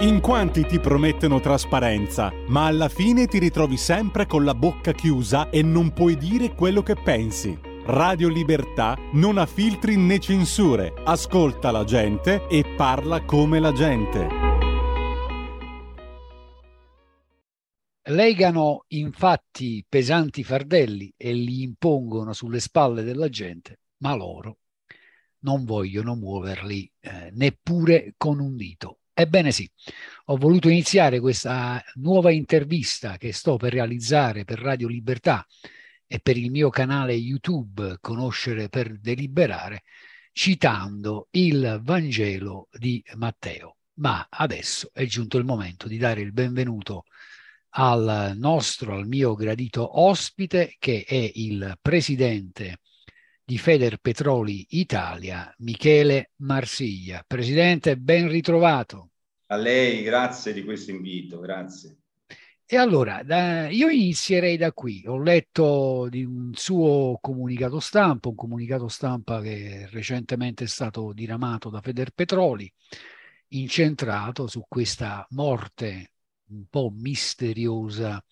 In quanti ti promettono trasparenza, ma alla fine ti ritrovi sempre con la bocca chiusa e non puoi dire quello che pensi. Radio Libertà non ha filtri né censure, ascolta la gente e parla come la gente. Legano infatti pesanti fardelli e li impongono sulle spalle della gente, ma loro non vogliono muoverli eh, neppure con un dito. Ebbene sì, ho voluto iniziare questa nuova intervista che sto per realizzare per Radio Libertà e per il mio canale YouTube Conoscere per Deliberare, citando il Vangelo di Matteo. Ma adesso è giunto il momento di dare il benvenuto al nostro, al mio gradito ospite, che è il presidente di Feder Petroli Italia, Michele Marsiglia. Presidente, ben ritrovato. A lei, grazie di questo invito, grazie. E allora, da, io inizierei da qui. Ho letto di un suo comunicato stampa, un comunicato stampa che recentemente è stato diramato da Feder Petroli, incentrato su questa morte un po' misteriosa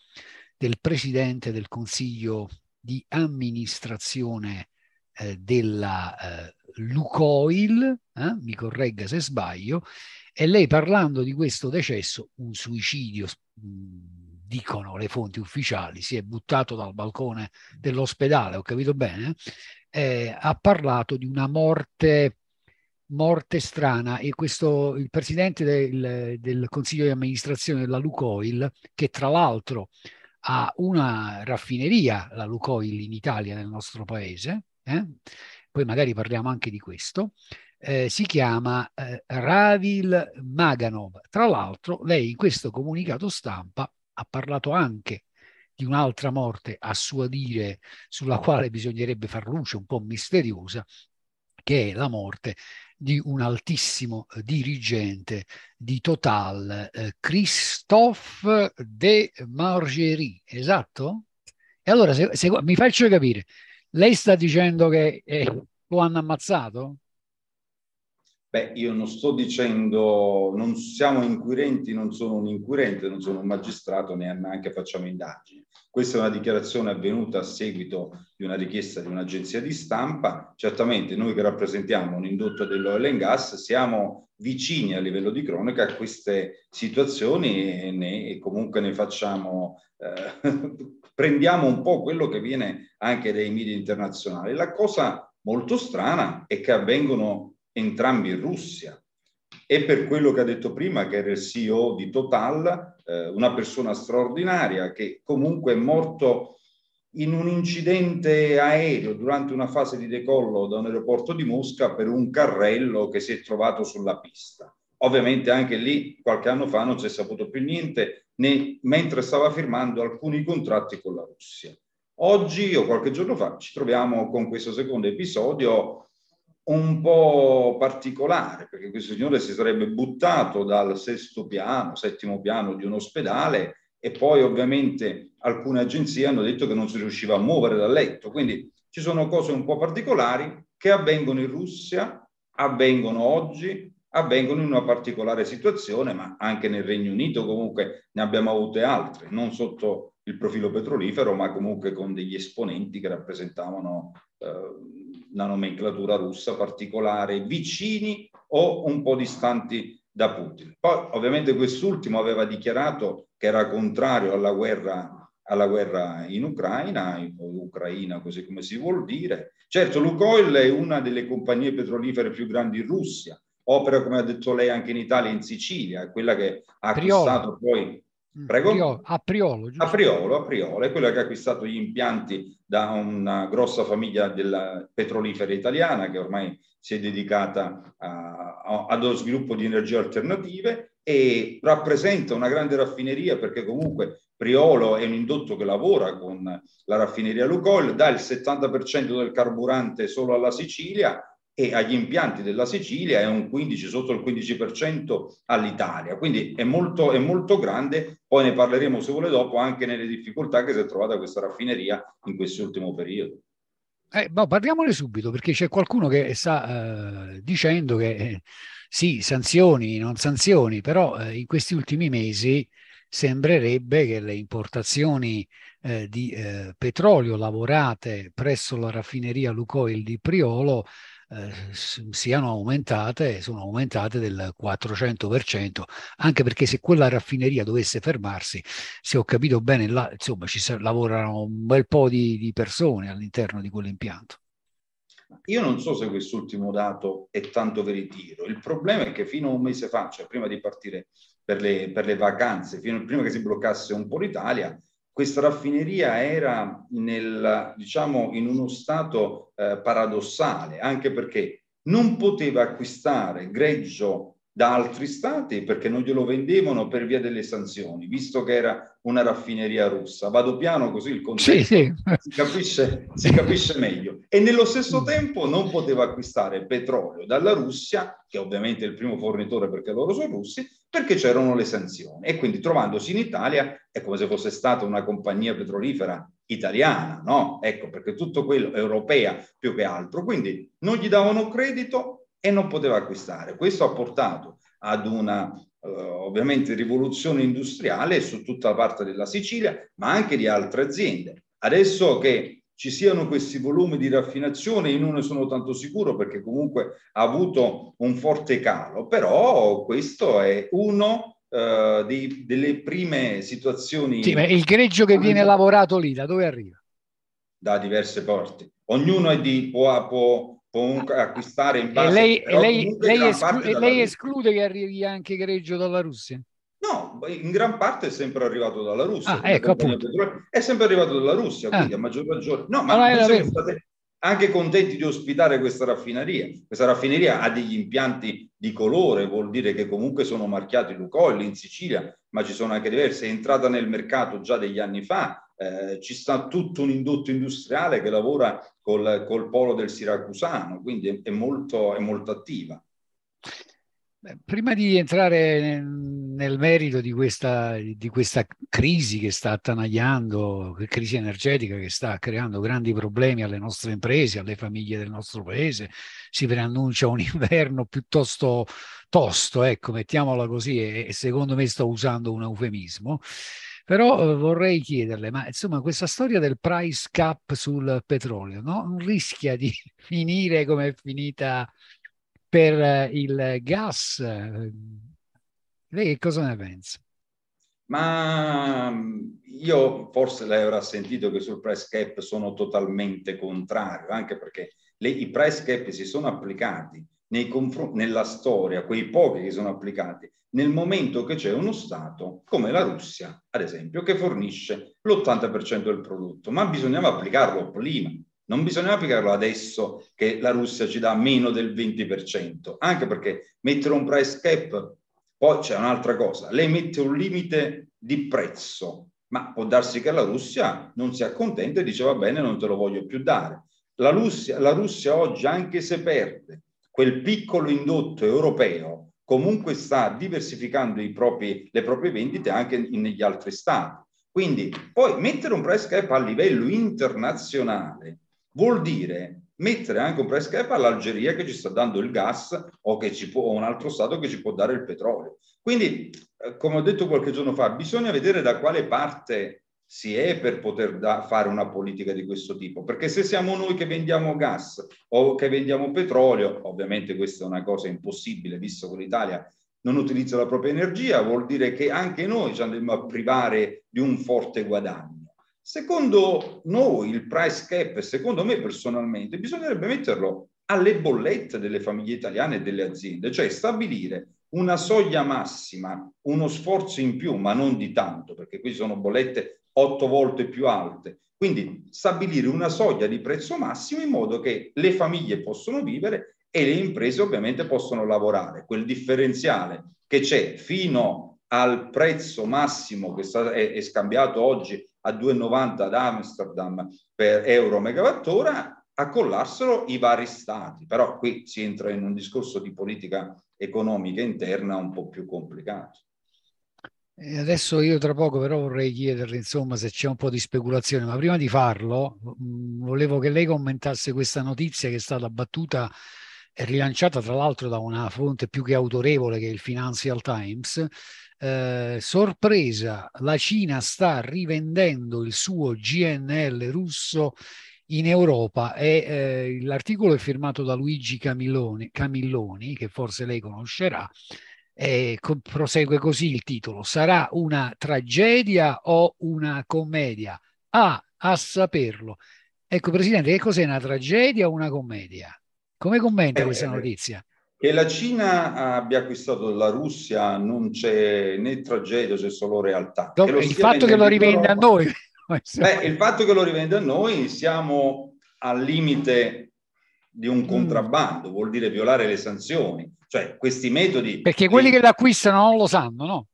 del presidente del Consiglio di amministrazione eh, della eh, Lucoil, eh, mi corregga se sbaglio, e lei parlando di questo decesso, un suicidio, dicono le fonti ufficiali, si è buttato dal balcone dell'ospedale, ho capito bene, eh, ha parlato di una morte morte strana e questo il presidente del, del, consiglio di amministrazione della Lucoil che tra l'altro ha una raffineria la Lucoil in Italia nel nostro paese eh? poi magari parliamo anche di questo, eh, si chiama eh, Ravil Maganov. Tra l'altro, lei in questo comunicato stampa ha parlato anche di un'altra morte, a suo dire, sulla quale bisognerebbe far luce, un po' misteriosa, che è la morte di un altissimo dirigente di Total, eh, Christophe de Margerie, esatto? E allora, se, se, mi faccio capire, lei sta dicendo che eh, lo hanno ammazzato? Beh, io non sto dicendo, non siamo inquirenti, non sono un inquirente, non sono un magistrato, neanche facciamo indagini. Questa è una dichiarazione avvenuta a seguito di una richiesta di un'agenzia di stampa. Certamente noi che rappresentiamo un indotto dell'oil and gas siamo vicini a livello di cronaca a queste situazioni e, ne, e comunque ne facciamo eh, prendiamo un po' quello che viene anche dai media internazionali. La cosa molto strana è che avvengono entrambi in Russia. E per quello che ha detto prima, che era il CEO di Total, eh, una persona straordinaria che comunque è morto in un incidente aereo durante una fase di decollo da un aeroporto di Mosca per un carrello che si è trovato sulla pista. Ovviamente anche lì qualche anno fa non si è saputo più niente, né, mentre stava firmando alcuni contratti con la Russia. Oggi o qualche giorno fa ci troviamo con questo secondo episodio un po' particolare, perché questo signore si sarebbe buttato dal sesto piano, settimo piano di un ospedale e poi ovviamente alcune agenzie hanno detto che non si riusciva a muovere dal letto. Quindi ci sono cose un po' particolari che avvengono in Russia, avvengono oggi, avvengono in una particolare situazione, ma anche nel Regno Unito comunque ne abbiamo avute altre, non sotto il profilo petrolifero, ma comunque con degli esponenti che rappresentavano eh, la nomenclatura russa particolare, vicini o un po' distanti da Putin. Poi ovviamente quest'ultimo aveva dichiarato che era contrario alla guerra, alla guerra in Ucraina, o Ucraina così come si vuol dire. Certo, Lukoil è una delle compagnie petrolifere più grandi in Russia, opera, come ha detto lei, anche in Italia in Sicilia, quella che ha acquistato poi... Mm, Prego? A Priolo, a Priolo, a Priolo, è quella che ha acquistato gli impianti da una grossa famiglia della petrolifera italiana che ormai si è dedicata a, a, allo sviluppo di energie alternative e rappresenta una grande raffineria perché comunque Priolo è un indotto che lavora con la raffineria Lucoil, dà il 70% del carburante solo alla Sicilia e agli impianti della Sicilia è un 15, sotto il 15% all'Italia, quindi è molto, è molto grande, poi ne parleremo se vuole dopo anche nelle difficoltà che si è trovata questa raffineria in questo ultimo periodo. Eh, no, parliamone subito perché c'è qualcuno che sta eh, dicendo che sì, sanzioni, non sanzioni, però eh, in questi ultimi mesi sembrerebbe che le importazioni eh, di eh, petrolio lavorate presso la raffineria Lucoil di Priolo eh, siano aumentate, sono aumentate del 400%, anche perché se quella raffineria dovesse fermarsi, se ho capito bene, là, insomma, ci lavorano un bel po' di, di persone all'interno di quell'impianto. Io non so se quest'ultimo dato è tanto veritiero. Il problema è che fino a un mese fa, cioè prima di partire per le, per le vacanze, fino a prima che si bloccasse un po' l'Italia, questa raffineria era nel, diciamo, in uno stato eh, paradossale, anche perché non poteva acquistare greggio da altri stati perché non glielo vendevano per via delle sanzioni, visto che era una raffineria russa. Vado piano così il concetto sì, sì. Si, capisce, si capisce meglio. E nello stesso tempo non poteva acquistare petrolio dalla Russia, che ovviamente è il primo fornitore perché loro sono russi, perché c'erano le sanzioni. E quindi trovandosi in Italia è come se fosse stata una compagnia petrolifera italiana, no? Ecco, perché tutto quello europea più che altro. Quindi non gli davano credito e non poteva acquistare. Questo ha portato ad una uh, ovviamente rivoluzione industriale su tutta la parte della Sicilia, ma anche di altre aziende. Adesso che ci siano questi volumi di raffinazione, io non ne sono tanto sicuro perché comunque ha avuto un forte calo, però questo è uno uh, dei, delle prime situazioni. Sì, ma il greggio che viene lavorato lì, da dove arriva? Da diverse porte. Ognuno è di, può, può comunque acquistare in base... E lei, lei, lei, esclu- lei esclude che arrivi anche greggio dalla Russia? No, in gran parte è sempre arrivato dalla Russia. Ah, ecco. È sempre arrivato dalla Russia, quindi ah. a maggior ragione. No, ma allora, siamo stati anche contenti di ospitare questa raffineria. Questa raffineria ha degli impianti di colore, vuol dire che comunque sono marchiati Lucoil in Sicilia, ma ci sono anche diverse. È entrata nel mercato già degli anni fa, eh, ci sta tutto un indotto industriale che lavora col, col polo del Siracusano, quindi è, è, molto, è molto attiva. Prima di entrare nel, merito di questa, di questa, crisi che sta attanagliando, crisi energetica che sta creando grandi problemi alle nostre imprese, alle famiglie del nostro paese, si preannuncia un inverno piuttosto tosto, ecco, mettiamola così, e, e secondo me sto usando un eufemismo. Però eh, vorrei chiederle, ma insomma questa storia del price cap sul petrolio no? rischia di finire come è finita per eh, il gas? Lei che cosa ne pensa? Ma mm, io forse lei avrà sentito che sul price cap sono totalmente contrario, anche perché le, i price cap si sono applicati nella storia, quei pochi che sono applicati, nel momento che c'è uno Stato come la Russia, ad esempio, che fornisce l'80% del prodotto, ma bisognava applicarlo prima, non bisognava applicarlo adesso che la Russia ci dà meno del 20%, anche perché mettere un price cap, poi c'è un'altra cosa, lei mette un limite di prezzo, ma può darsi che la Russia non si accontenta e dice va bene, non te lo voglio più dare. La Russia, la Russia oggi, anche se perde quel piccolo indotto europeo, comunque sta diversificando propri, le proprie vendite anche negli altri stati. Quindi poi mettere un price cap a livello internazionale vuol dire mettere anche un price cap all'Algeria che ci sta dando il gas o, che ci può, o un altro Stato che ci può dare il petrolio. Quindi, eh, come ho detto qualche giorno fa, bisogna vedere da quale parte si è per poter da, fare una politica di questo tipo, perché se siamo noi che vendiamo gas o che vendiamo petrolio, ovviamente questa è una cosa impossibile, visto che l'Italia non utilizza la propria energia, vuol dire che anche noi ci andremo a privare di un forte guadagno. Secondo noi il price cap, secondo me personalmente, bisognerebbe metterlo alle bollette delle famiglie italiane e delle aziende, cioè stabilire una soglia massima, uno sforzo in più, ma non di tanto, perché qui sono bollette otto volte più alte. Quindi stabilire una soglia di prezzo massimo in modo che le famiglie possono vivere e le imprese ovviamente possono lavorare. Quel differenziale che c'è fino al prezzo massimo che è, scambiato oggi a 2,90 ad Amsterdam per euro megawattora, a collarselo i vari stati. Però qui si entra in un discorso di politica economica interna un po' più complicato. E adesso io tra poco però vorrei chiederle insomma se c'è un po' di speculazione, ma prima di farlo mh, mm, volevo che lei commentasse questa notizia che è stata battuta rilanciata tra l'altro da una fonte più che autorevole che è il Financial Times, eh, sorpresa, la Cina sta rivendendo il suo GNL russo in Europa e eh, l'articolo è firmato da Luigi Camilloni, Camilloni che forse lei conoscerà, e co- prosegue così il titolo, sarà una tragedia o una commedia? Ah, a saperlo. Ecco, Presidente, che cos'è una tragedia o una commedia? Come commenta eh, questa notizia? Che la Cina abbia acquistato la Russia non c'è né tragedia, c'è solo realtà. Dove, il fatto che lo rivende a noi. Beh, il fatto che lo rivende a noi siamo al limite di un mm. contrabbando, mm. vuol dire violare le sanzioni. Cioè, questi metodi... Perché quelli che, che l'acquistano non lo sanno, no?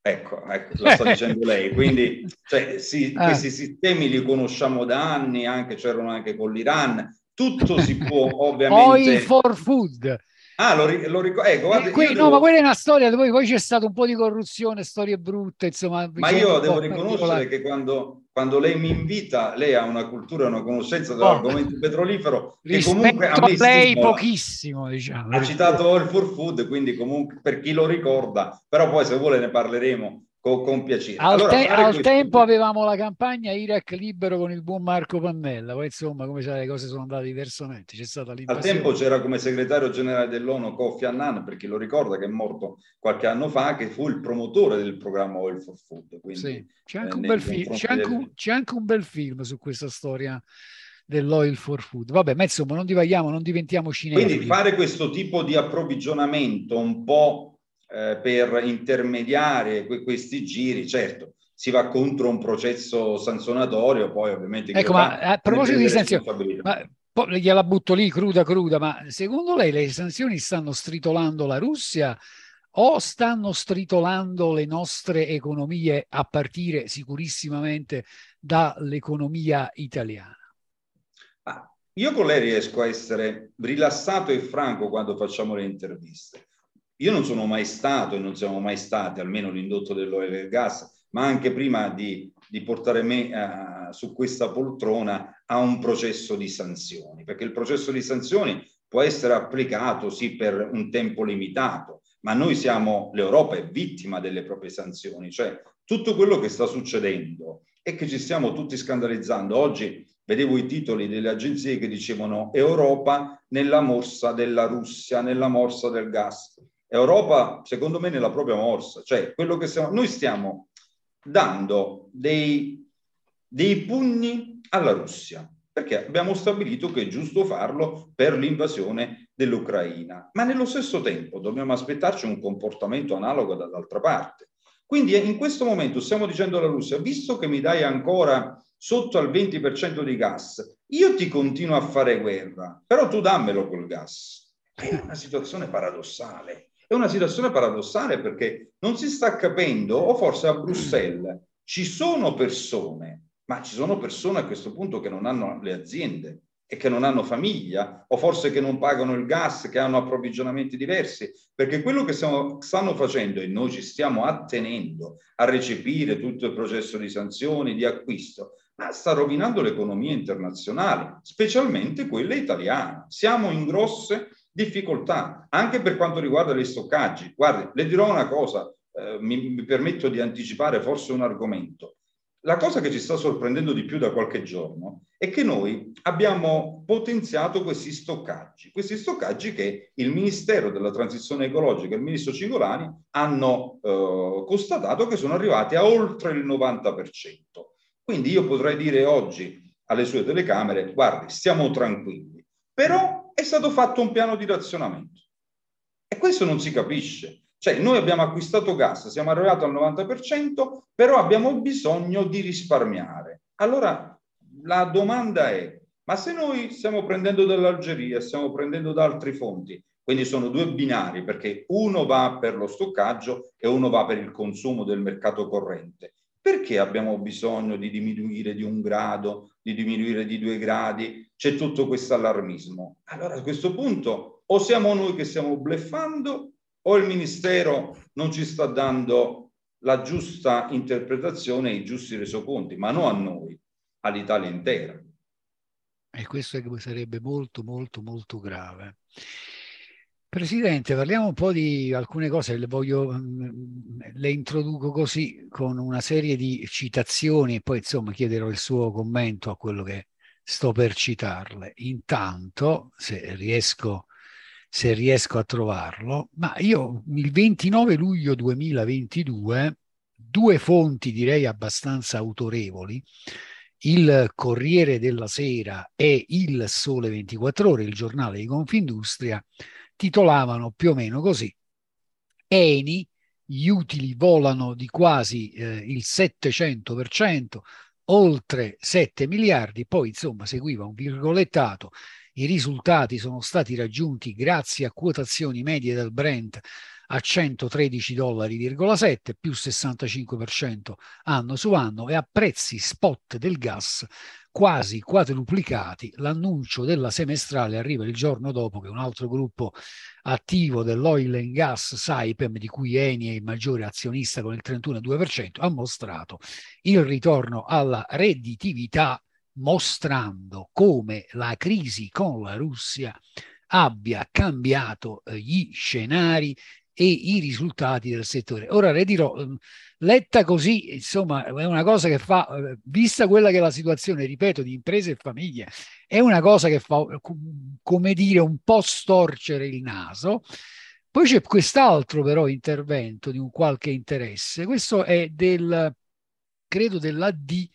Ecco, ecco, lo sta dicendo lei. Quindi cioè, sì, ah. questi sistemi li conosciamo da anni, anche, c'erano anche con l'Iran. Tutto si può ovviamente... Oil for food. Ah, lo, lo ricordo. Ecco, guarda, qui, no, devo... ma quella è una storia dove poi c'è stato un po' di corruzione, storie brutte, insomma. Ma io devo riconoscere che quando, quando, lei mi invita, lei ha una cultura, una conoscenza dell'argomento oh, petrolifero che comunque a, me lei stimola. pochissimo, diciamo. Ha citato All for Food, quindi comunque per chi lo ricorda, però poi se vuole ne parleremo con, con piacere. Al, allora, te- al tempo avevamo la campagna Iraq libero con il buon Marco Pannella, poi insomma come sai le cose sono andate diversamente. C'è stata Al tempo c'era come segretario generale dell'ONU Kofi Annan, per chi lo ricorda che è morto qualche anno fa, che fu il promotore del programma Oil for Food. Quindi, sì. c'è, anche eh, fi- c'è, anche un, c'è anche un bel film su questa storia dell'oil for food. Vabbè, ma insomma, non divaghiamo, non diventiamoci neri. Quindi fare questo tipo di approvvigionamento un po' eh, per intermediare que- questi giri, certo, si va contro un processo sanzionatorio, poi ovviamente... Ecco, ma a proposito di sanzioni, ma, poi gliela butto lì cruda cruda, ma secondo lei le sanzioni stanno stritolando la Russia o stanno stritolando le nostre economie a partire sicurissimamente dall'economia italiana? Ah, io con lei riesco a essere rilassato e franco quando facciamo le interviste. Io non sono mai stato e non siamo mai stati, almeno l'indotto dell'oil e del gas, ma anche prima di, di portare me uh, su questa poltrona a un processo di sanzioni, perché il processo di sanzioni può essere applicato sì per un tempo limitato, ma noi siamo, l'Europa è vittima delle proprie sanzioni, cioè tutto quello che sta succedendo e che ci stiamo tutti scandalizzando. Oggi vedevo i titoli delle agenzie che dicevano Europa nella morsa della Russia, nella morsa del gas. Europa, secondo me, nella propria morsa, cioè quello che stiamo, noi stiamo dando dei, dei pugni alla Russia, perché abbiamo stabilito che è giusto farlo per l'invasione dell'Ucraina, ma nello stesso tempo dobbiamo aspettarci un comportamento analogo dall'altra parte. Quindi in questo momento stiamo dicendo alla Russia, visto che mi dai ancora sotto al 20% di gas, io ti continuo a fare guerra, però tu dammelo quel gas. È una situazione paradossale. È una situazione paradossale perché non si sta capendo, o forse a Bruxelles ci sono persone, ma ci sono persone a questo punto che non hanno le aziende e che non hanno famiglia, o forse che non pagano il gas, che hanno approvvigionamenti diversi, perché quello che stiamo, stanno facendo e noi ci stiamo attenendo a recepire tutto il processo di sanzioni, di acquisto, ma sta rovinando l'economia internazionale, specialmente quella italiana. Siamo in grosse difficoltà anche per quanto riguarda gli stoccaggi. Guardi, le dirò una cosa, eh, mi, mi permetto di anticipare forse un argomento. La cosa che ci sta sorprendendo di più da qualche giorno è che noi abbiamo potenziato questi stoccaggi, questi stoccaggi che il Ministero della Transizione Ecologica e il Ministro Cingolani hanno eh, constatato che sono arrivati a oltre il 90%. Quindi io potrei dire oggi alle sue telecamere, guardi, stiamo tranquilli, però è stato fatto un piano di razionamento. E questo non si capisce. Cioè, noi abbiamo acquistato gas, siamo arrivati al 90%, però abbiamo bisogno di risparmiare. Allora, la domanda è, ma se noi stiamo prendendo dall'Algeria, stiamo prendendo da altri fonti, quindi sono due binari, perché uno va per lo stoccaggio e uno va per il consumo del mercato corrente. Perché abbiamo bisogno di diminuire di un grado, di diminuire di due gradi? C'è tutto questo allarmismo. Allora a questo punto o siamo noi che stiamo bleffando o il Ministero non ci sta dando la giusta interpretazione e i giusti resoconti, ma non a noi, all'Italia intera. E questo sarebbe molto, molto, molto grave. Presidente, parliamo un po' di alcune cose, le, voglio, mm, le introduco così con una serie di citazioni e poi insomma chiederò il suo commento a quello che sto per citarle. Intanto, se riesco, se riesco a trovarlo, ma io il 29 luglio 2022, due fonti direi abbastanza autorevoli, il Corriere della Sera e il Sole 24 Ore, il giornale di Confindustria, titolavano più o meno così. Eni, gli utili volano di quasi eh, il 700%, oltre 7 miliardi, poi insomma seguiva un virgolettato, i risultati sono stati raggiunti grazie a quotazioni medie del Brent a 113 dollari,7 più 65% anno su anno e a prezzi spot del gas quasi quadruplicati. L'annuncio della semestrale arriva il giorno dopo che un altro gruppo attivo dell'oil and gas Saipem, di cui Eni è il maggiore azionista con il 31,2%, ha mostrato il ritorno alla redditività mostrando come la crisi con la Russia abbia cambiato eh, gli scenari e i risultati del settore. Ora le dirò, ehm, letta così, insomma, è una cosa che fa, eh, vista quella che è la situazione, ripeto, di imprese e famiglie, è una cosa che fa, come dire, un po' storcere il naso. Poi c'è quest'altro però intervento di un qualche interesse, questo è del, credo dell'AD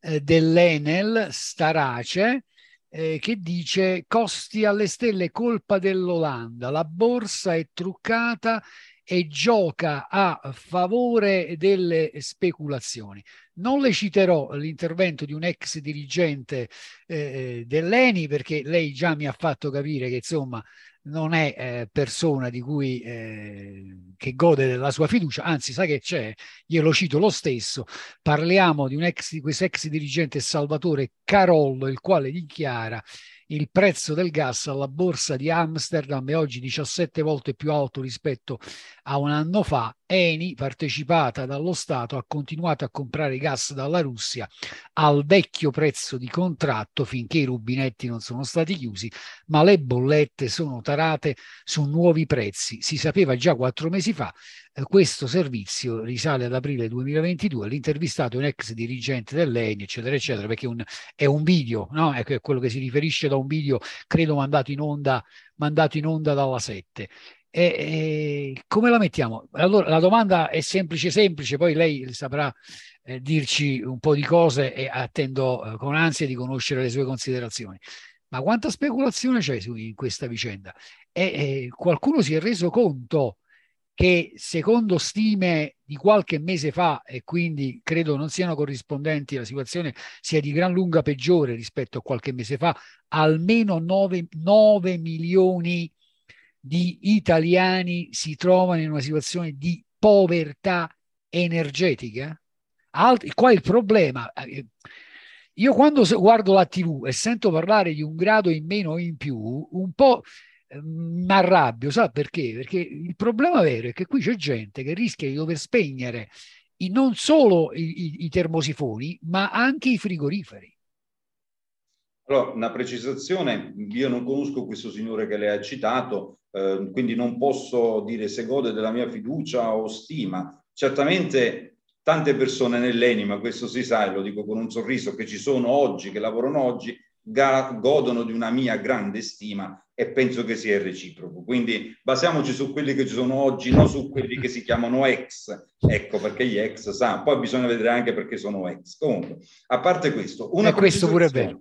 eh, dell'Enel Starace, eh, che dice costi alle stelle colpa dell'Olanda, la borsa è truccata e gioca a favore delle speculazioni. Non le citerò l'intervento di un ex dirigente eh, dell'ENI perché lei già mi ha fatto capire che insomma non è eh, persona di cui, eh, che gode della sua fiducia, anzi sa che c'è, glielo cito lo stesso, parliamo di un ex di questo ex dirigente Salvatore Carollo, il quale dichiara il prezzo del gas alla borsa di Amsterdam è oggi 17 volte più alto rispetto a un anno fa. Eni, partecipata dallo Stato, ha continuato a comprare gas dalla Russia al vecchio prezzo di contratto finché i rubinetti non sono stati chiusi, ma le bollette sono tarate su nuovi prezzi. Si sapeva già quattro mesi fa eh, questo servizio risale ad aprile 2022, l'intervistato è un ex dirigente dell'ENI, eccetera, eccetera, perché un, è un video, no? è quello che si riferisce da un video, credo mandato in onda, mandato in onda dalla 7. E, e, come la mettiamo? Allora, la domanda è semplice, semplice, poi lei saprà eh, dirci un po' di cose e attendo eh, con ansia di conoscere le sue considerazioni. Ma quanta speculazione c'è su, in questa vicenda? E, qualcuno si è reso conto che secondo stime di qualche mese fa, e quindi credo non siano corrispondenti, la situazione sia di gran lunga peggiore rispetto a qualche mese fa, almeno 9, 9 milioni di italiani si trovano in una situazione di povertà energetica. Alt- qua il problema, eh, io quando guardo la TV e sento parlare di un grado in meno o in più, un po' mi ehm, arrabbio, sa perché? Perché il problema vero è che qui c'è gente che rischia di dover spegnere non solo i, i, i termosifoni, ma anche i frigoriferi. Allora, una precisazione, io non conosco questo signore che lei ha citato, eh, quindi non posso dire se gode della mia fiducia o stima. Certamente tante persone nell'ENI, ma questo si sa e lo dico con un sorriso, che ci sono oggi, che lavorano oggi, godono di una mia grande stima e penso che sia reciproco. Quindi basiamoci su quelli che ci sono oggi, non su quelli che si chiamano ex. Ecco perché gli ex sa, poi bisogna vedere anche perché sono ex. Comunque, a parte questo, una e questo pure è vero.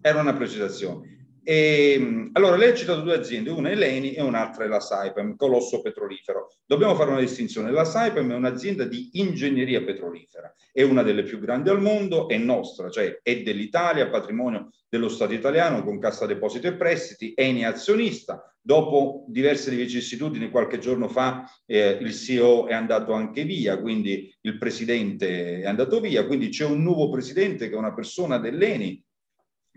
Era una precisazione. E, ehm, allora, lei ha citato due aziende, una è l'ENI e un'altra è la Saipem, colosso petrolifero. Dobbiamo fare una distinzione. La Saipem è un'azienda di ingegneria petrolifera, è una delle più grandi al mondo, è nostra, cioè è dell'Italia, patrimonio dello Stato italiano con Cassa Deposito e Prestiti, Eni azionista. Dopo diverse vicissitudini, qualche giorno fa eh, il CEO è andato anche via, quindi il presidente è andato via, quindi c'è un nuovo presidente che è una persona dell'Eni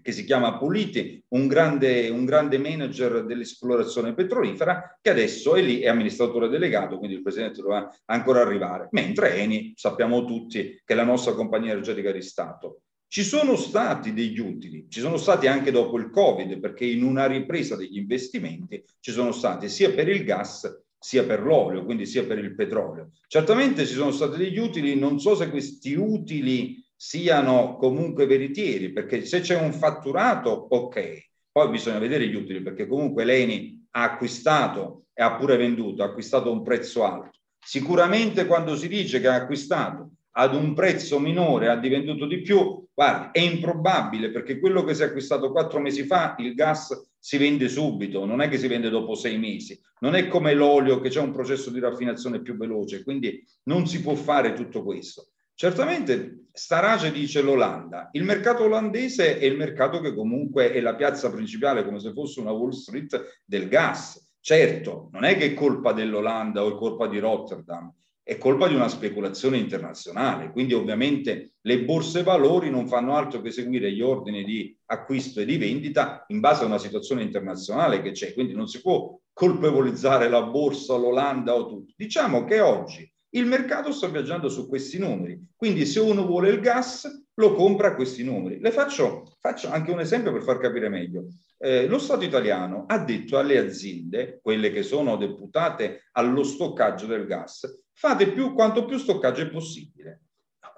che si chiama Politi, un grande, un grande manager dell'esplorazione petrolifera, che adesso è lì, è amministratore delegato, quindi il presidente dovrà ancora arrivare. Mentre Eni, sappiamo tutti che è la nostra compagnia energetica di Stato. Ci sono stati degli utili, ci sono stati anche dopo il Covid, perché in una ripresa degli investimenti ci sono stati sia per il gas sia per l'olio, quindi sia per il petrolio. Certamente ci sono stati degli utili, non so se questi utili siano comunque veritieri, perché se c'è un fatturato, ok, poi bisogna vedere gli utili, perché comunque l'ENI ha acquistato e ha pure venduto, ha acquistato a un prezzo alto. Sicuramente quando si dice che ha acquistato ad un prezzo minore, ha divenduto di più, guarda, è improbabile perché quello che si è acquistato quattro mesi fa, il gas si vende subito, non è che si vende dopo sei mesi, non è come l'olio che c'è un processo di raffinazione più veloce, quindi non si può fare tutto questo. Certamente Starace dice l'Olanda, il mercato olandese è il mercato che comunque è la piazza principale, come se fosse una Wall Street del gas. Certo, non è che è colpa dell'Olanda o è colpa di Rotterdam, è colpa di una speculazione internazionale. Quindi ovviamente le borse valori non fanno altro che seguire gli ordini di acquisto e di vendita in base a una situazione internazionale che c'è. Quindi non si può colpevolizzare la borsa, l'Olanda o tutto. Diciamo che oggi il mercato sta viaggiando su questi numeri. Quindi se uno vuole il gas, lo compra a questi numeri. Le faccio, faccio anche un esempio per far capire meglio. Eh, lo Stato italiano ha detto alle aziende, quelle che sono deputate allo stoccaggio del gas, fate più, quanto più stoccaggio è possibile.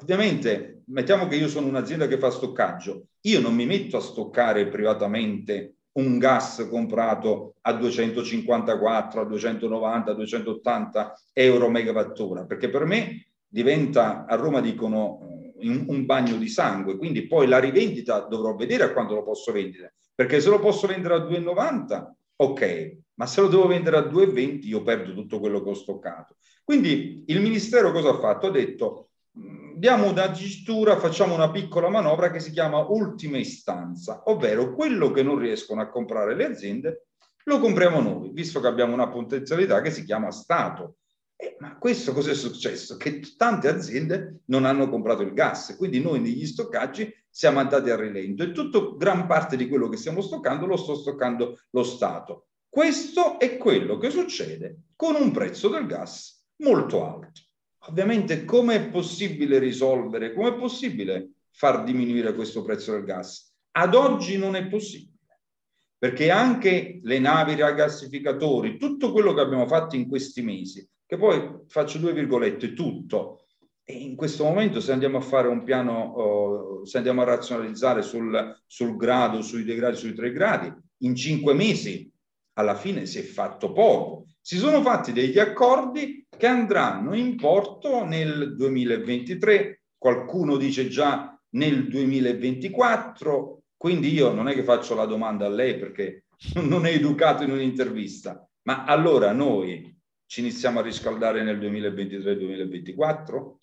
Ovviamente, mettiamo che io sono un'azienda che fa stoccaggio, io non mi metto a stoccare privatamente un gas comprato a 254, a 290, a 280 euro megawattora, perché per me diventa, a Roma dicono, eh, un bagno di sangue, quindi poi la rivendita dovrò vedere a quanto lo posso vendere, perché se lo posso vendere a 2,90, ok, ma se lo devo vendere a 2,20 io perdo tutto quello che ho stoccato. Quindi il Ministero cosa ha fatto? Ha detto diamo una gistura, facciamo una piccola manovra che si chiama ultima istanza, ovvero quello che non riescono a comprare le aziende lo compriamo noi, visto che abbiamo una potenzialità che si chiama Stato. Eh, ma questo cosa è successo? Che tante aziende non hanno comprato il gas, quindi noi negli stoccaggi siamo andati a rilento e tutta gran parte di quello che stiamo stoccando lo sto stoccando lo Stato. Questo è quello che succede con un prezzo del gas molto alto. Ovviamente come è possibile risolvere, come è possibile far diminuire questo prezzo del gas? Ad oggi non è possibile, perché anche le navi rigassificatori, tutto quello che abbiamo fatto in questi mesi, che poi faccio due virgolette, tutto, e in questo momento se andiamo a fare un piano, uh, se andiamo a razionalizzare sul, sul grado, sui due gradi, sui tre gradi, in cinque mesi alla fine si è fatto poco. Si sono fatti degli accordi che andranno in porto nel 2023, qualcuno dice già nel 2024, quindi io non è che faccio la domanda a lei perché non è educato in un'intervista, ma allora noi ci iniziamo a riscaldare nel 2023-2024?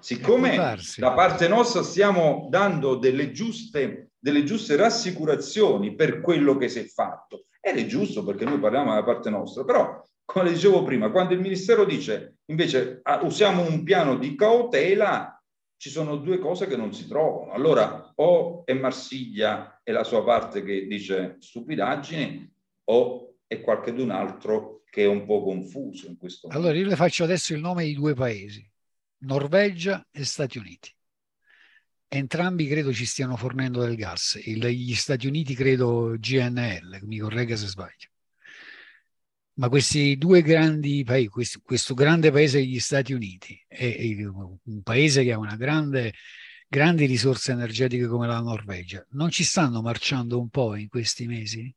Siccome da parte nostra stiamo dando delle giuste, delle giuste rassicurazioni per quello che si è fatto, ed è giusto perché noi parliamo dalla parte nostra, però come dicevo prima, quando il Ministero dice invece ah, usiamo un piano di cautela, ci sono due cose che non si trovano. Allora, o è Marsiglia e la sua parte che dice stupidaggini, o è qualcun altro che è un po' confuso in questo momento. Allora, io le faccio adesso il nome di due paesi, Norvegia e Stati Uniti. Entrambi credo ci stiano fornendo del gas. gli Stati Uniti credo GNL, mi corregga se sbaglio ma questi due grandi paesi, questo, questo grande paese degli Stati Uniti e, un paese che ha una grande, grandi risorse energetiche come la Norvegia, non ci stanno marciando un po' in questi mesi?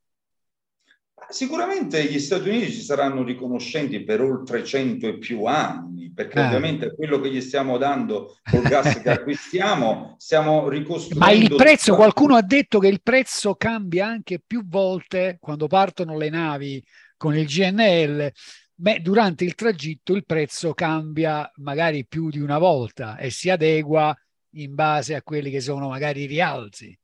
Sicuramente gli Stati Uniti ci saranno riconoscenti per oltre cento e più anni, perché ah. ovviamente quello che gli stiamo dando col gas che acquistiamo, stiamo ricostruendo... Ma il prezzo, qualcuno ha detto che il prezzo cambia anche più volte quando partono le navi con il GNL, beh, durante il tragitto il prezzo cambia magari più di una volta e si adegua in base a quelli che sono magari i rialzi.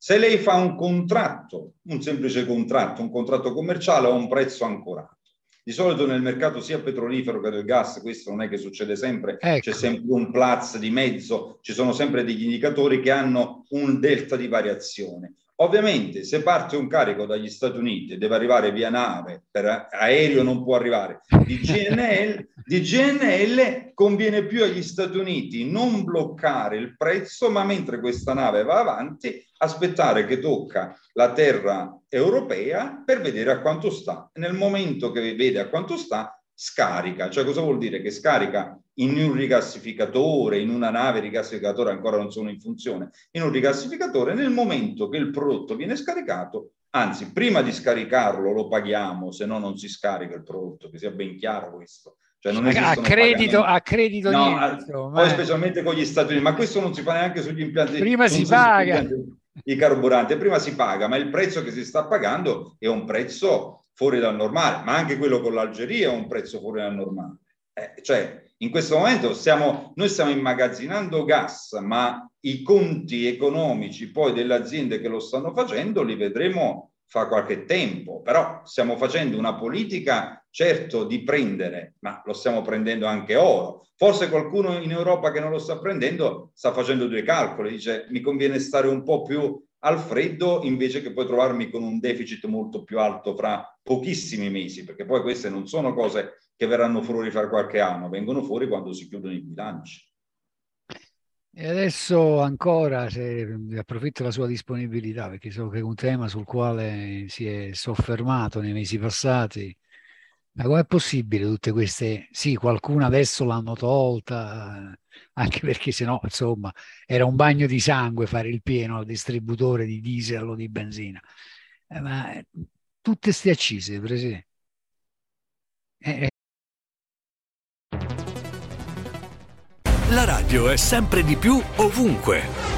Se lei fa un contratto, un semplice contratto, un contratto commerciale a un prezzo ancorato, di solito nel mercato sia petrolifero che del gas, questo non è che succede sempre, ecco. c'è sempre un plaz di mezzo, ci sono sempre degli indicatori che hanno un delta di variazione. Ovviamente se parte un carico dagli Stati Uniti e deve arrivare via nave, per aereo non può arrivare, di GNL, di GNL conviene più agli Stati Uniti non bloccare il prezzo, ma mentre questa nave va avanti, aspettare che tocca la terra europea per vedere a quanto sta. Nel momento che vede a quanto sta, scarica. Cioè cosa vuol dire? Che scarica in un rigassificatore, in una nave rigassificatore ancora non sono in funzione, in un rigassificatore nel momento che il prodotto viene scaricato, anzi prima di scaricarlo lo paghiamo, se no non si scarica il prodotto, che sia ben chiaro questo. Cioè non a, credito, a credito no, niente, poi specialmente con gli Stati Uniti, ma questo non si fa neanche sugli impianti. Prima si paga. I carburanti, prima si paga, ma il prezzo che si sta pagando è un prezzo fuori dal normale, ma anche quello con l'Algeria è un prezzo fuori dal normale. Eh, cioè, in questo momento stiamo, noi stiamo immagazzinando gas, ma i conti economici poi delle aziende che lo stanno facendo li vedremo fa qualche tempo, però stiamo facendo una politica certo di prendere, ma lo stiamo prendendo anche oro. Forse qualcuno in Europa che non lo sta prendendo sta facendo due calcoli, dice mi conviene stare un po' più al freddo invece che poi trovarmi con un deficit molto più alto fra pochissimi mesi, perché poi queste non sono cose che verranno fuori fra qualche anno, vengono fuori quando si chiudono i bilanci. E adesso ancora, se approfitto della sua disponibilità, perché so che è un tema sul quale si è soffermato nei mesi passati, ma com'è possibile tutte queste? Sì, qualcuno adesso l'hanno tolta, anche perché se no, insomma, era un bagno di sangue fare il pieno al distributore di diesel o di benzina. Eh, ma tutte queste accise, Presidente. Eh, eh La radio è sempre di più ovunque.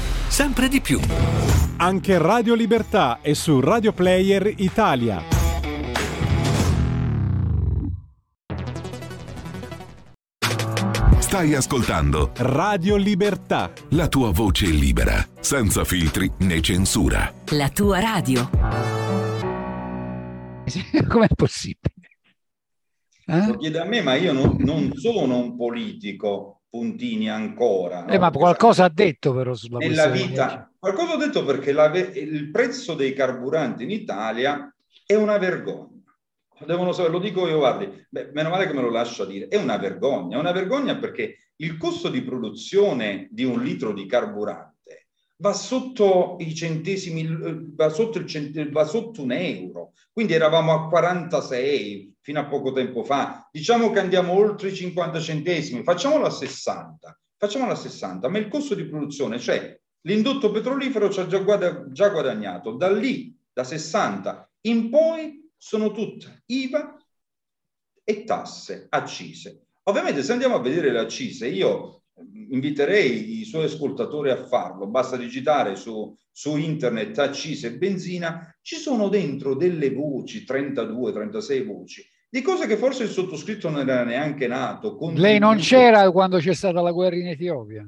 sempre di più. Anche Radio Libertà è su Radio Player Italia. Stai ascoltando Radio Libertà. La tua voce libera, senza filtri né censura. La tua radio. Com'è possibile? Eh? Lo chiede a me, ma io non, non sono un politico puntini ancora. Eh, no? ma qualcosa ha detto però sulla Nella vita, qualcosa ho detto perché la, il prezzo dei carburanti in Italia è una vergogna. Devono sapere, lo dico io, guardi, beh, meno male che me lo lascia dire, è una vergogna, è una vergogna perché il costo di produzione di un litro di carburante va sotto i centesimi, va sotto, il cent- va sotto un euro, quindi eravamo a 46, fino a poco tempo fa. Diciamo che andiamo oltre i 50 centesimi, facciamolo a 60, facciamolo a 60, ma il costo di produzione, cioè l'indotto petrolifero ci ha già, guada- già guadagnato, da lì, da 60 in poi, sono tutte IVA e tasse, accise. Ovviamente se andiamo a vedere le accise, io inviterei i suoi ascoltatori a farlo, basta digitare su, su internet accise e benzina, ci sono dentro delle voci, 32, 36 voci, di cose che forse il sottoscritto non era neanche nato. Lei non c'era quando c'è stata la guerra in Etiopia?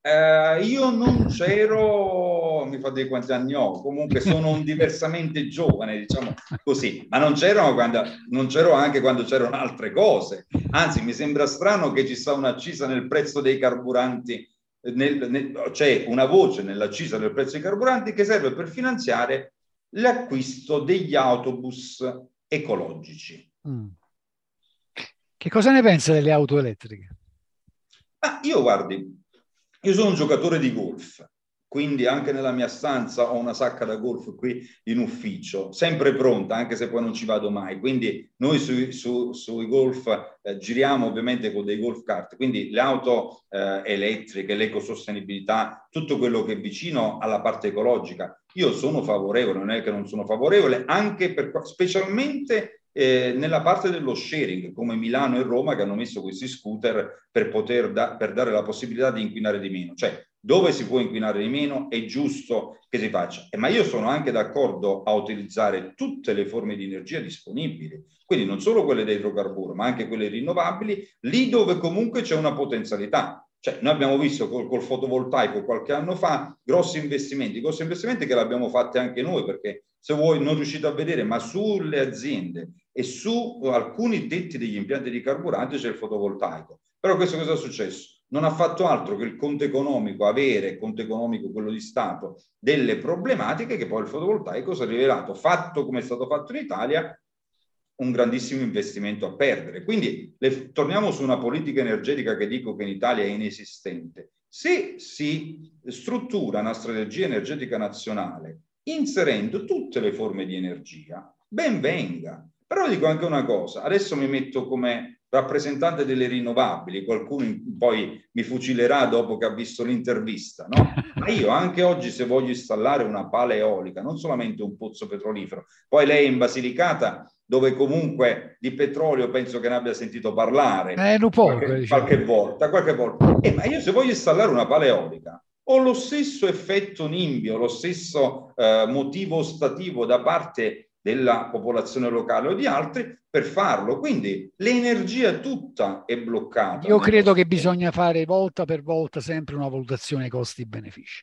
Eh, io non c'ero, mi fa dire quanti anni ho, comunque sono un diversamente giovane, diciamo così, ma non c'ero, quando, non c'ero anche quando c'erano altre cose. Anzi, mi sembra strano che ci sia un'accisa nel prezzo dei carburanti, nel, nel, c'è una voce nell'accisa del prezzo dei carburanti che serve per finanziare l'acquisto degli autobus ecologici. Mm. Che cosa ne pensa delle auto elettriche? Ah, io guardi, io sono un giocatore di golf, quindi anche nella mia stanza ho una sacca da golf qui in ufficio, sempre pronta, anche se poi non ci vado mai. Quindi noi sui, su, sui golf eh, giriamo ovviamente con dei golf kart, quindi le auto eh, elettriche, l'ecosostenibilità, tutto quello che è vicino alla parte ecologica. Io sono favorevole, non è che non sono favorevole, anche per, specialmente eh, nella parte dello sharing, come Milano e Roma che hanno messo questi scooter per poter da, per dare la possibilità di inquinare di meno. Cioè, dove si può inquinare di meno è giusto che si faccia. Eh, ma io sono anche d'accordo a utilizzare tutte le forme di energia disponibili, quindi non solo quelle da idrocarburo, ma anche quelle rinnovabili, lì dove comunque c'è una potenzialità. Cioè, noi abbiamo visto col, col, fotovoltaico qualche anno fa grossi investimenti, grossi investimenti che l'abbiamo fatti anche noi, perché se voi non riuscite a vedere, ma sulle aziende e su alcuni tetti degli impianti di carburante c'è il fotovoltaico. Però questo cosa è successo? Non ha fatto altro che il conto economico, avere il conto economico, quello di Stato, delle problematiche che poi il fotovoltaico si è rivelato, fatto come è stato fatto in Italia, un grandissimo investimento a perdere. Quindi le, torniamo su una politica energetica che dico che in Italia è inesistente. Se si struttura una strategia energetica nazionale inserendo tutte le forme di energia, ben venga. Però dico anche una cosa, adesso mi metto come rappresentante delle rinnovabili, qualcuno poi mi fucilerà dopo che ha visto l'intervista, no? Ma io anche oggi se voglio installare una pala eolica, non solamente un pozzo petrolifero, poi lei in Basilicata dove comunque di petrolio penso che ne abbia sentito parlare eh, poco, qualche, diciamo. qualche, volta, qualche volta. Eh, ma io se voglio installare una pala eolica ho lo stesso effetto nimbio, lo stesso eh, motivo ostativo da parte della popolazione locale o di altri per farlo. Quindi l'energia tutta è bloccata. Io credo che bisogna fare volta per volta sempre una valutazione costi-benefici.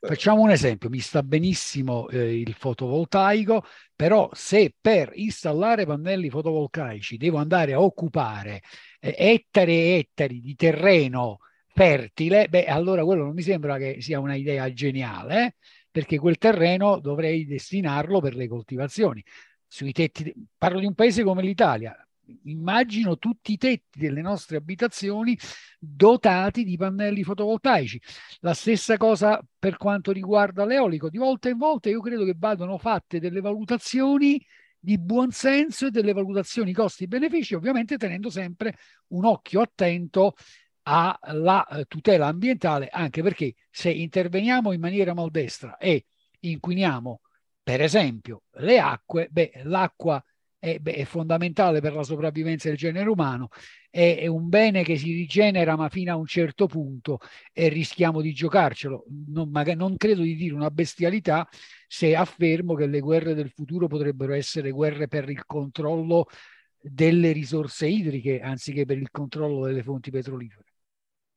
Facciamo un esempio, mi sta benissimo eh, il fotovoltaico, però se per installare pannelli fotovoltaici devo andare a occupare eh, ettari e ettari di terreno fertile, beh, allora quello non mi sembra che sia una idea geniale. Eh? Perché quel terreno dovrei destinarlo per le coltivazioni. Sui tetti, parlo di un paese come l'Italia, immagino tutti i tetti delle nostre abitazioni dotati di pannelli fotovoltaici. La stessa cosa per quanto riguarda l'eolico. Di volta in volta io credo che vadano fatte delle valutazioni di buon senso e delle valutazioni costi-benefici, ovviamente tenendo sempre un occhio attento alla eh, tutela ambientale, anche perché se interveniamo in maniera maldestra e inquiniamo, per esempio, le acque, beh, l'acqua è, beh, è, fondamentale per la sopravvivenza del genere umano, è, è, un bene che si rigenera ma fino a un certo punto e rischiamo di giocarcelo. Non, magari, non credo di dire una bestialità se affermo che le guerre del futuro potrebbero essere guerre per il controllo delle risorse idriche anziché per il controllo delle fonti petrolifere.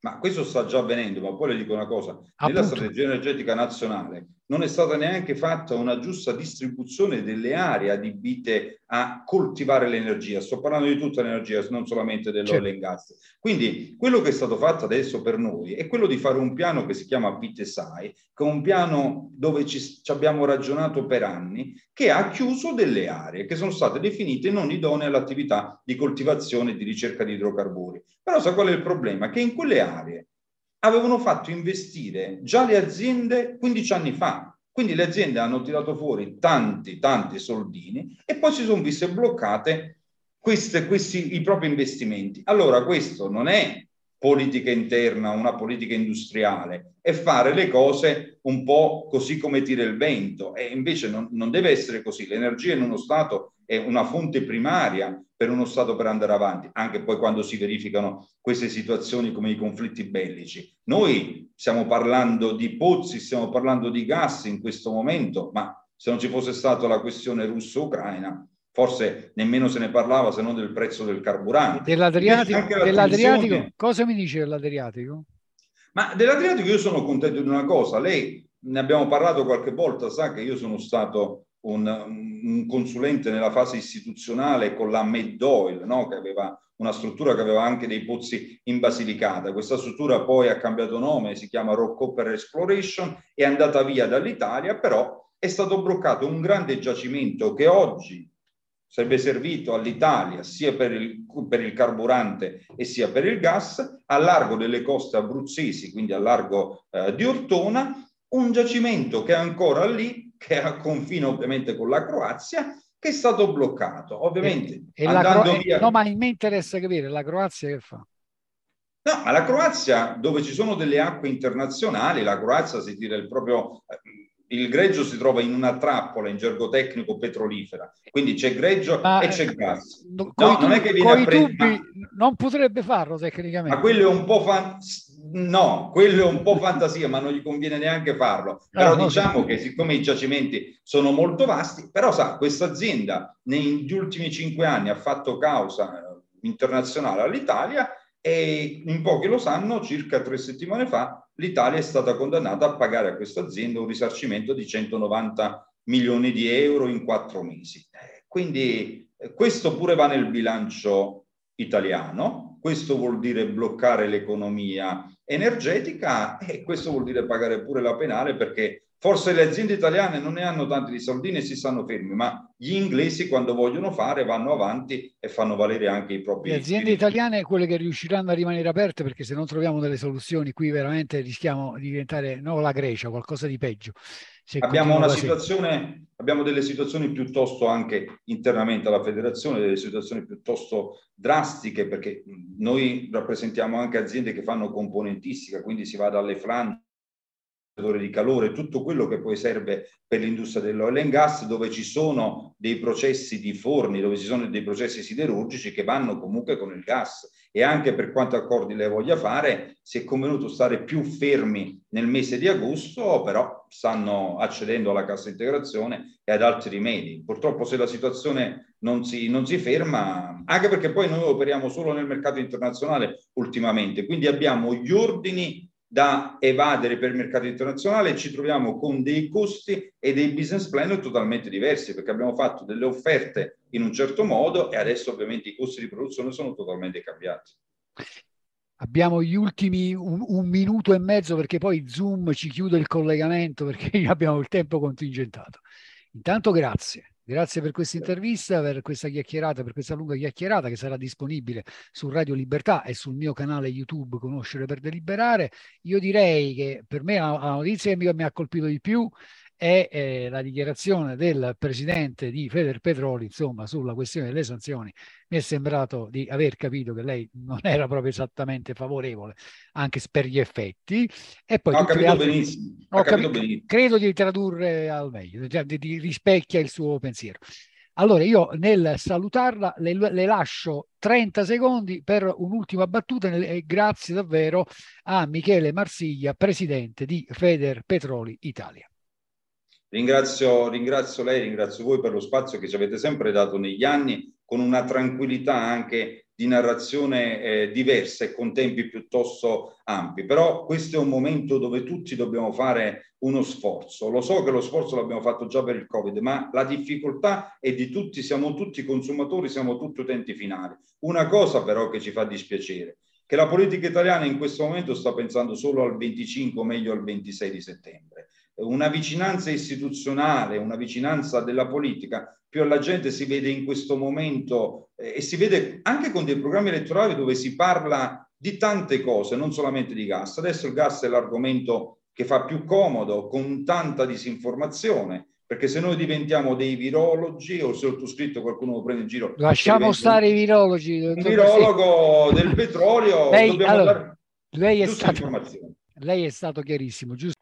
Ma questo sta già avvenendo, ma poi le dico una cosa, Appunto. nella strategia energetica nazionale non è stata neanche fatta una giusta distribuzione delle aree adibite a coltivare l'energia. Sto parlando di tutta l'energia, non solamente dell'oil certo. and gas. Quindi quello che è stato fatto adesso per noi è quello di fare un piano che si chiama PITESAI, che è un piano dove ci, ci abbiamo ragionato per anni, che ha chiuso delle aree che sono state definite non idonee all'attività di coltivazione e di ricerca di idrocarburi. Però sa qual è il problema? Che in quelle aree avevano fatto investire già le aziende 15 anni fa. Quindi le aziende hanno tirato fuori tanti, tanti soldini e poi si sono viste bloccate queste, questi, i propri investimenti. Allora questo non è politica interna, una politica industriale, è fare le cose un po' così come tira il vento e invece non, non deve essere così. L'energia in uno Stato è una fonte primaria per uno Stato per andare avanti, anche poi quando si verificano queste situazioni come i conflitti bellici. Noi stiamo parlando di pozzi, stiamo parlando di gas in questo momento, ma se non ci fosse stata la questione russo-ucraina, forse nemmeno se ne parlava se non del prezzo del carburante. Dell'Adriatico, dell'Adriatico cosa mi dice dell'Adriatico? Ma dell'Adriatico io sono contento di una cosa, lei ne abbiamo parlato qualche volta, sa che io sono stato un, un consulente nella fase istituzionale con la Meddoil, no? che aveva una struttura che aveva anche dei pozzi in Basilicata. Questa struttura poi ha cambiato nome, si chiama Rock Copper Exploration, è andata via dall'Italia, però è stato bloccato un grande giacimento che oggi sarebbe servito all'Italia sia per il, per il, carburante e sia per il gas, a largo delle coste abruzzesi, quindi a largo eh, di Ortona, un giacimento che è ancora lì, che è a confine ovviamente con la Croazia, che è stato bloccato. Ovviamente e, e andando Cro- via... No, ma mi interessa capire la Croazia che fa? No, ma la Croazia, dove ci sono delle acque internazionali, la Croazia si tira il proprio... Il greggio si trova in una trappola in gergo tecnico petrolifera, quindi c'è greggio ma, e c'è gas. No, non è che viene a prendere... Non potrebbe farlo tecnicamente. Ma quello è un po' fan No, quello è un po' fantasia, ma non gli conviene neanche farlo. Però ah, diciamo che siccome i giacimenti sono molto vasti, però sa, questa azienda negli ultimi cinque anni ha fatto causa eh, internazionale all'Italia e in pochi lo sanno, circa tre settimane fa l'Italia è stata condannata a pagare a questa azienda un risarcimento di 190 milioni di euro in quattro mesi. Quindi eh, questo pure va nel bilancio italiano, questo vuol dire bloccare l'economia energetica e questo vuol dire pagare pure la penale perché Forse le aziende italiane non ne hanno tanti di soldini e si stanno fermi, ma gli inglesi quando vogliono fare vanno avanti e fanno valere anche i propri... Le aziende spiriti. italiane quelle che riusciranno a rimanere aperte perché se non troviamo delle soluzioni qui veramente rischiamo di diventare no, la Grecia, qualcosa di peggio. Abbiamo, una situazione, abbiamo delle situazioni piuttosto anche internamente alla federazione, delle situazioni piuttosto drastiche perché noi rappresentiamo anche aziende che fanno componentistica, quindi si va dalle flange di calore, tutto quello che poi serve per l'industria dell'oil and gas, dove ci sono dei processi di forni, dove ci sono dei processi siderurgici che vanno comunque con il gas. E anche per quanto accordi lei voglia fare, si è convenuto stare più fermi nel mese di agosto, però stanno accedendo alla cassa integrazione e ad altri rimedi. Purtroppo se la situazione non si, non si ferma, anche perché poi noi operiamo solo nel mercato internazionale ultimamente, quindi abbiamo gli ordini da evadere per il mercato internazionale ci troviamo con dei costi e dei business plan totalmente diversi perché abbiamo fatto delle offerte in un certo modo e adesso ovviamente i costi di produzione sono totalmente cambiati. Abbiamo gli ultimi un, un minuto e mezzo perché poi Zoom ci chiude il collegamento perché abbiamo il tempo contingentato. Intanto grazie. Grazie per questa intervista, per questa chiacchierata, per questa lunga chiacchierata che sarà disponibile su Radio Libertà e sul mio canale YouTube Conoscere per Deliberare. Io direi che per me la, notizia che mi ha colpito di più è eh, la dichiarazione del presidente di Feder Petroli, insomma, sulla questione delle sanzioni. Mi è sembrato di aver capito che lei non era proprio esattamente favorevole, anche per gli effetti. E poi ho capito altri... benissimo. Ho capito benissimo. Credo di tradurre al meglio, cioè di, di rispecchia il suo pensiero. Allora io nel salutarla le, le, lascio 30 secondi per un'ultima battuta e grazie davvero a Michele Marsiglia, presidente di Feder Petroli Italia. Ringrazio, ringrazio lei, ringrazio voi per lo spazio che ci avete sempre dato negli anni, con una tranquillità anche di narrazione eh, diversa e con tempi piuttosto ampi. Però questo è un momento dove tutti dobbiamo fare uno sforzo. Lo so che lo sforzo l'abbiamo fatto già per il Covid, ma la difficoltà è di tutti, siamo tutti consumatori, siamo tutti utenti finali. Una cosa però che ci fa dispiacere, che la politica italiana in questo momento sta pensando solo al 25 o meglio al 26 di settembre una vicinanza istituzionale, una vicinanza della politica, più la gente si vede in questo momento eh, e si vede anche con dei programmi elettorali dove si parla di tante cose, non solamente di gas. Adesso il gas è l'argomento che fa più comodo con tanta disinformazione, perché se noi diventiamo dei virologi o il sottoscritto qualcuno lo prende in giro. Lasciamo stare i virologi. Un virologo del petrolio, lei, allora, dare lei è, stato, lei è stato chiarissimo, giusto?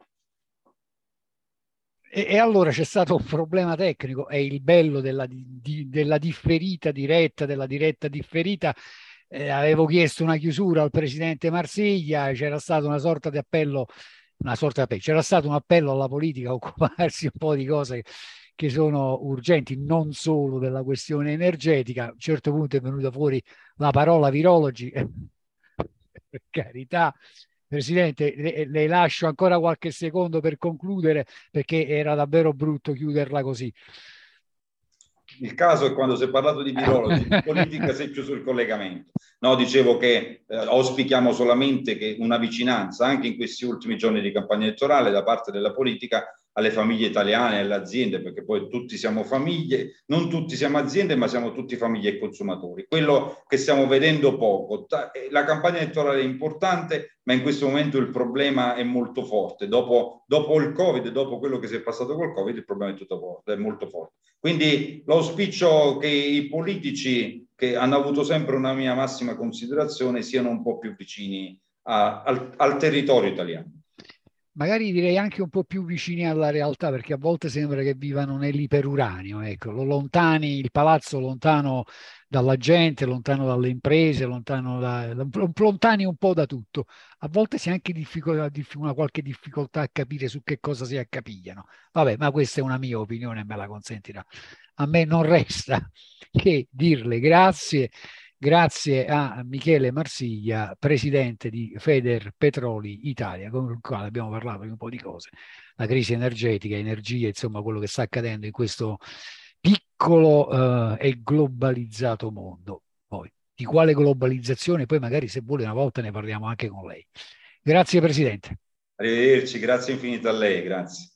E, e, allora c'è stato un problema tecnico, è il bello della, di, della differita diretta, della diretta differita. Eh, avevo chiesto una chiusura al presidente Marsiglia, c'era stato una sorta di appello, una sorta di appello, c'era stato un appello alla politica a occuparsi un po' di cose che sono urgenti, non solo della questione energetica. A un certo punto è venuta fuori la parola virologi, per carità, Presidente, le, le, lascio ancora qualche secondo per concludere perché era davvero brutto chiuderla così. Il caso è quando si è parlato di virologi, di politica si è chiuso il collegamento. No, dicevo che eh, auspichiamo solamente che una vicinanza anche in questi ultimi giorni di campagna elettorale da parte della politica alle famiglie italiane, alle aziende, perché poi tutti siamo famiglie, non tutti siamo aziende, ma siamo tutti famiglie e consumatori. Quello che stiamo vedendo poco, eh, la campagna elettorale è importante, ma in questo momento il problema è molto forte. Dopo, dopo il Covid, dopo quello che si è passato col Covid, il problema è, tutto forte, è molto forte. Quindi l'auspicio che i politici che hanno avuto sempre una mia massima considerazione siano un po' più vicini a, al, al territorio italiano magari direi anche un po' più vicini alla realtà, perché a volte sembra che vivano nell'iperuranio, ecco, lontani, il palazzo lontano dalla gente, lontano dalle imprese, lontano da, lontani un po' da tutto. A volte si ha anche una qualche difficoltà a capire su che cosa si accapigliano. Vabbè, ma questa è una mia opinione, me la consentirà. A me non resta che dirle grazie Grazie a Michele Marsiglia, presidente di Feder Petroli Italia, con il quale abbiamo parlato di un po' di cose, la crisi energetica, energia, insomma quello che sta accadendo in questo piccolo eh, e globalizzato mondo. Poi, di quale globalizzazione, poi magari se vuole una volta ne parliamo anche con lei. Grazie Presidente. Arrivederci, grazie infinito a lei, grazie.